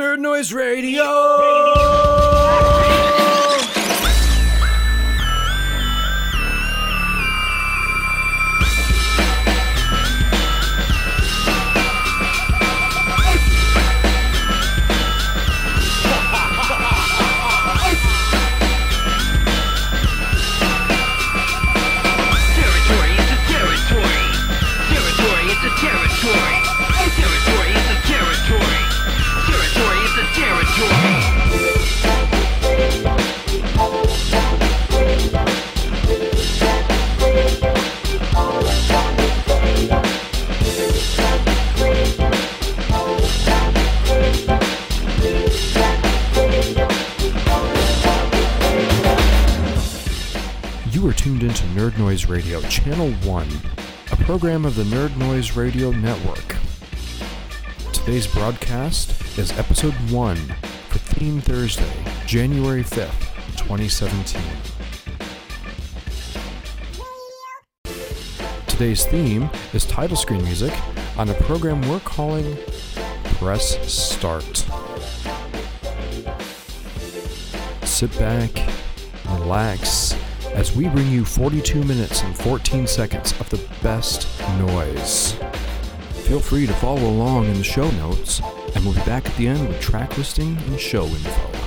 Nerd Noise Radio. Tuned into Nerd Noise Radio, Channel 1, a program of the Nerd Noise Radio Network. Today's broadcast is episode 1 for Theme Thursday, January 5th, 2017. Today's theme is title screen music on a program we're calling Press Start. Sit back, relax, as we bring you 42 minutes and 14 seconds of the best noise. Feel free to follow along in the show notes, and we'll be back at the end with track listing and show info.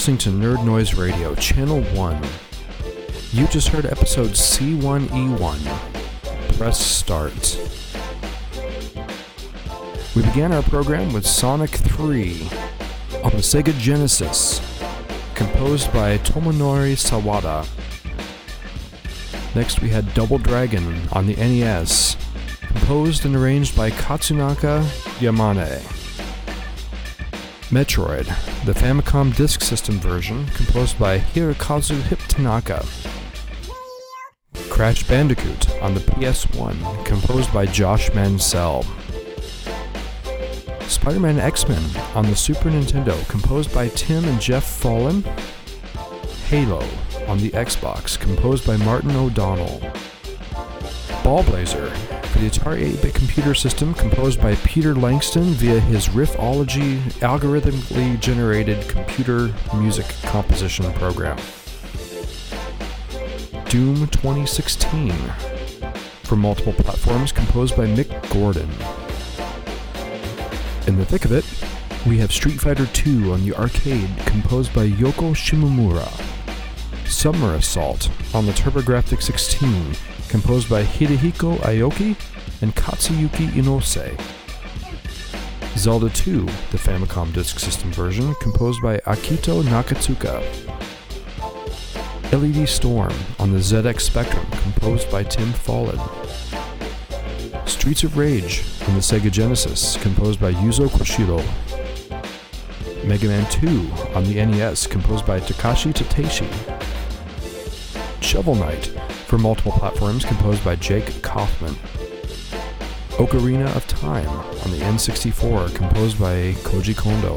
Listening to Nerd Noise Radio, Channel 1. You just heard episode C1E1. Press start. We began our program with Sonic 3 on the Sega Genesis, composed by Tomonori Sawada. Next, we had Double Dragon on the NES, composed and arranged by Kazunaka Yamane. Metroid, the Famicom Disk System version, composed by Hirokazu Hip Tanaka. Crash Bandicoot on the PS1, composed by Josh Mancell. Spider Man X Men on the Super Nintendo, composed by Tim and Geoff Follin. Halo on the Xbox, composed by Martin O'Donnell. Ballblazer for the Atari 8 bit computer system, composed by Peter Langston via his Riffology algorithmically generated computer music composition program. Doom 2016 for multiple platforms, composed by Mick Gordon. In the thick of it, we have Street Fighter II on the arcade, composed by Yoko Shimomura. Summer Assault on the TurboGrafx 16, composed by Hidehiko Aoki and Katsuyuki Inose. Zelda 2, the Famicom Disk System version, composed by Akito Nakatsuka. LED Storm on the ZX Spectrum, composed by Tim Follin. Streets of Rage on the Sega Genesis, composed by Yuzo Koshiro. Mega Man 2 on the NES, composed by Takashi Tateishi. Shovel Knight for multiple platforms, composed by Jake Kaufman. Ocarina of Time on the N64, composed by Koji Kondo.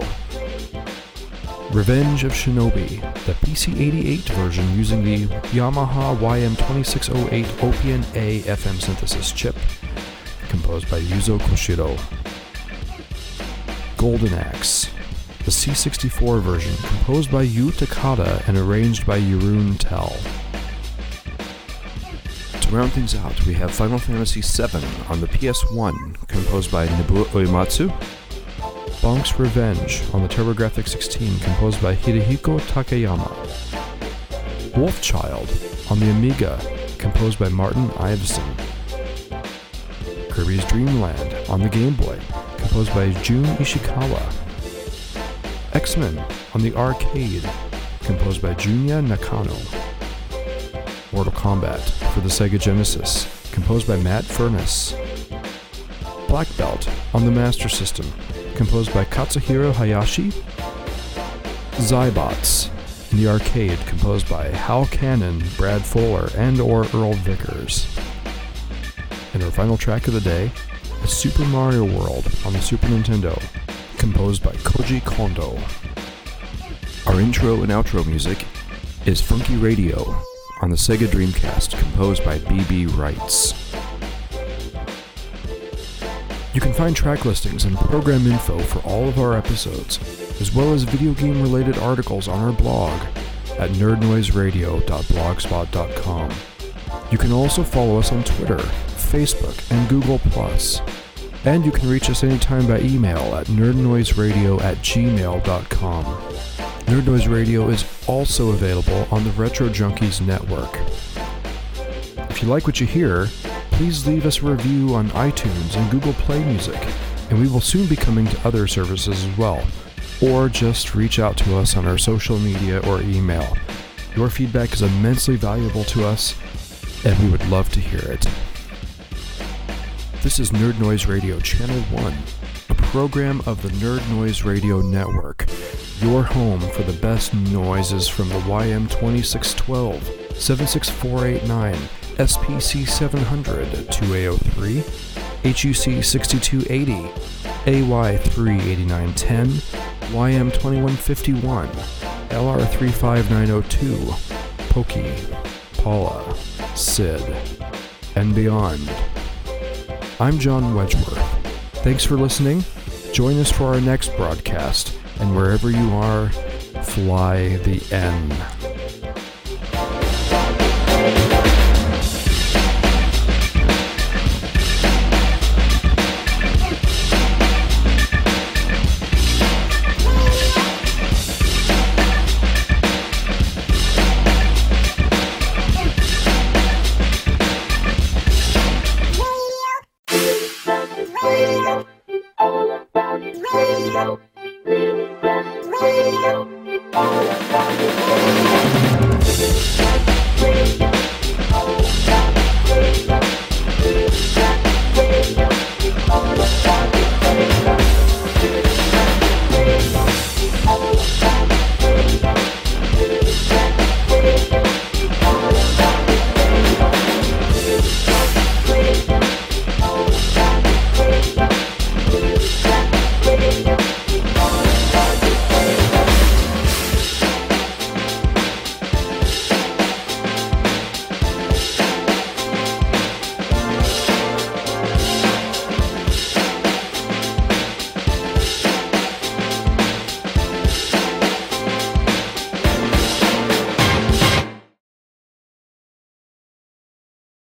Revenge of Shinobi, the PC88 version using the Yamaha YM2608 Opian A FM synthesis chip, composed by Yuzo Koshiro. Golden Axe, the C64 version, composed by Yu Takada and arranged by Jeroen Tel. To round things out, we have Final Fantasy VII on the PS1, composed by Nobuo Uematsu. Bonk's Revenge on the TurboGrafx 16, composed by Hidehiko Takayama. Wolfchild on the Amiga, composed by Martin Iveson. Kirby's Dream Land on the Game Boy, composed by Jun Ishikawa. X-Men on the arcade, composed by Junya Nakano. Mortal Kombat for the Sega Genesis, composed by Matt Furniss. Black Belt on the Master System, composed by Katsuhiro Hayashi. Xybots in the arcade, composed by Hal Canon, Brad Fuller, and or Earl Vickers. And our final track of the day is Super Mario World on the Super Nintendo, composed by Koji Kondo. Our intro and outro music is Funky Radio on the Sega Dreamcast, composed by B.B. Rights. You can find track listings and program info for all of our episodes, as well as video game related articles on our blog at nerdnoiseradio.blogspot.com. You can also follow us on Twitter, Facebook, and Google+. And you can reach us anytime by email at nerdnoiseradio at gmail.com. Nerd Noise Radio is also available on the Retro Junkies network. If you like what you hear, please leave us a review on iTunes and Google Play Music, and we will soon be coming to other services as well. Or just reach out to us on our social media or email. Your feedback is immensely valuable to us, and we would love to hear it. This is Nerd Noise Radio Channel 1, a program of the Nerd Noise Radio Network, your home for the best noises from the YM2612, 76489, SPC 700, 2A03, HUC 6280, AY 38910, YM 2151, LR 35902, Pokey, Paula, Sid, and beyond. I'm John Wedgeworth. Thanks for listening. Join us for our next broadcast, and wherever you are, fly the N.